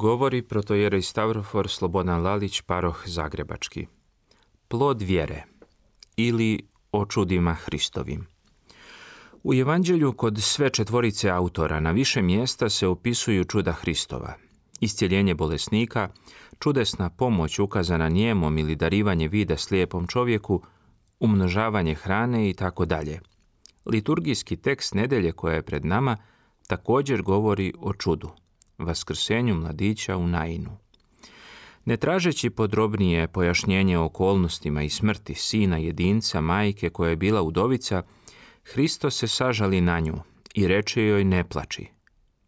Govori protojerej Stavrofor Slobodan Lalić, paroh Zagrebački. Plod vjere ili o čudima Hristovim. U Evanđelju kod sve četvorice autora na više mjesta se opisuju čuda Hristova. Iscijeljenje bolesnika, čudesna pomoć ukazana njemom ili darivanje vida slijepom čovjeku, umnožavanje hrane i tako dalje. Liturgijski tekst nedelje koja je pred nama također govori o čudu vaskrsenju mladića u Nainu. Ne tražeći podrobnije pojašnjenje o okolnostima i smrti sina jedinca majke koja je bila udovica, Hristo se sažali na nju i reče joj ne plači.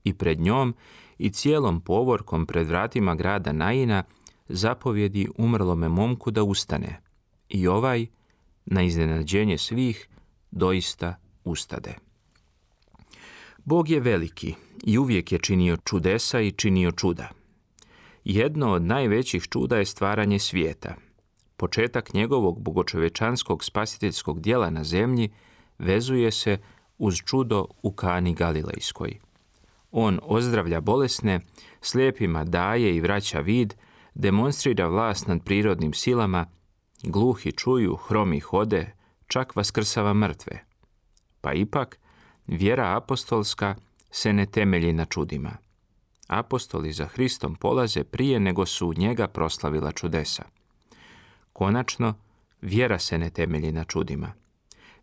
I pred njom i cijelom povorkom pred vratima grada Naina zapovjedi umrlome momku da ustane. I ovaj, na iznenađenje svih, doista ustade. Bog je veliki i uvijek je činio čudesa i činio čuda. Jedno od najvećih čuda je stvaranje svijeta. Početak njegovog bogočovečanskog spasiteljskog dijela na zemlji vezuje se uz čudo u Kani Galilejskoj. On ozdravlja bolesne, slijepima daje i vraća vid, demonstrira vlast nad prirodnim silama, gluhi čuju, hromi hode, čak vaskrsava mrtve. Pa ipak, vjera apostolska se ne temelji na čudima. Apostoli za Hristom polaze prije nego su njega proslavila čudesa. Konačno, vjera se ne temelji na čudima.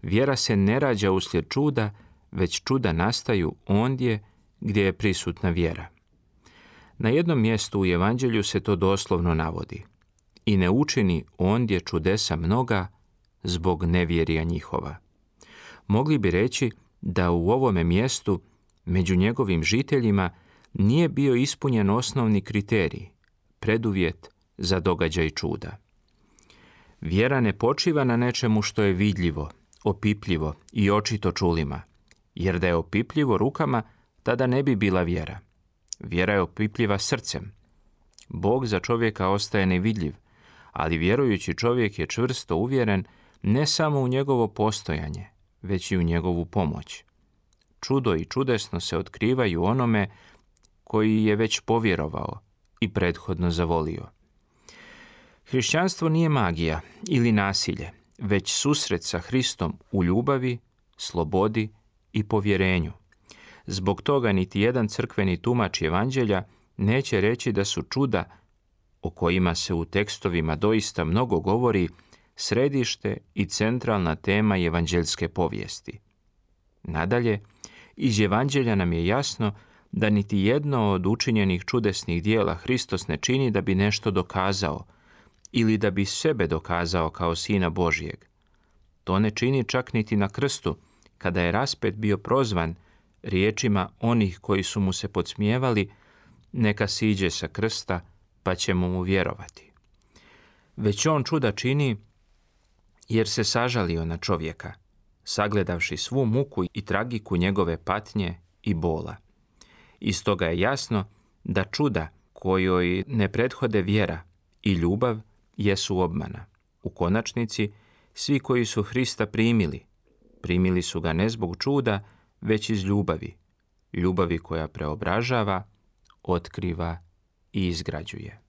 Vjera se ne rađa uslijed čuda, već čuda nastaju ondje gdje je prisutna vjera. Na jednom mjestu u Evanđelju se to doslovno navodi. I ne učini ondje čudesa mnoga zbog nevjerija njihova. Mogli bi reći da u ovome mjestu među njegovim žiteljima nije bio ispunjen osnovni kriterij, preduvjet za događaj čuda. Vjera ne počiva na nečemu što je vidljivo, opipljivo i očito čulima, jer da je opipljivo rukama, tada ne bi bila vjera. Vjera je opipljiva srcem. Bog za čovjeka ostaje nevidljiv, ali vjerujući čovjek je čvrsto uvjeren ne samo u njegovo postojanje, već i u njegovu pomoć. Čudo i čudesno se otkrivaju onome koji je već povjerovao i prethodno zavolio. Hrišćanstvo nije magija ili nasilje, već susret sa Hristom u ljubavi, slobodi i povjerenju. Zbog toga niti jedan crkveni tumač evanđelja neće reći da su čuda, o kojima se u tekstovima doista mnogo govori, središte i centralna tema evanđeljske povijesti. Nadalje, iz Evanđelja nam je jasno da niti jedno od učinjenih čudesnih dijela Hristos ne čini da bi nešto dokazao ili da bi sebe dokazao kao Sina Božijeg. To ne čini čak niti na krstu, kada je raspet bio prozvan riječima onih koji su mu se podsmijevali, neka siđe sa krsta, pa ćemo mu vjerovati. Već on čuda čini jer se sažalio na čovjeka, sagledavši svu muku i tragiku njegove patnje i bola. Iz toga je jasno da čuda kojoj ne prethode vjera i ljubav jesu obmana. U konačnici, svi koji su Hrista primili, primili su ga ne zbog čuda, već iz ljubavi. Ljubavi koja preobražava, otkriva i izgrađuje.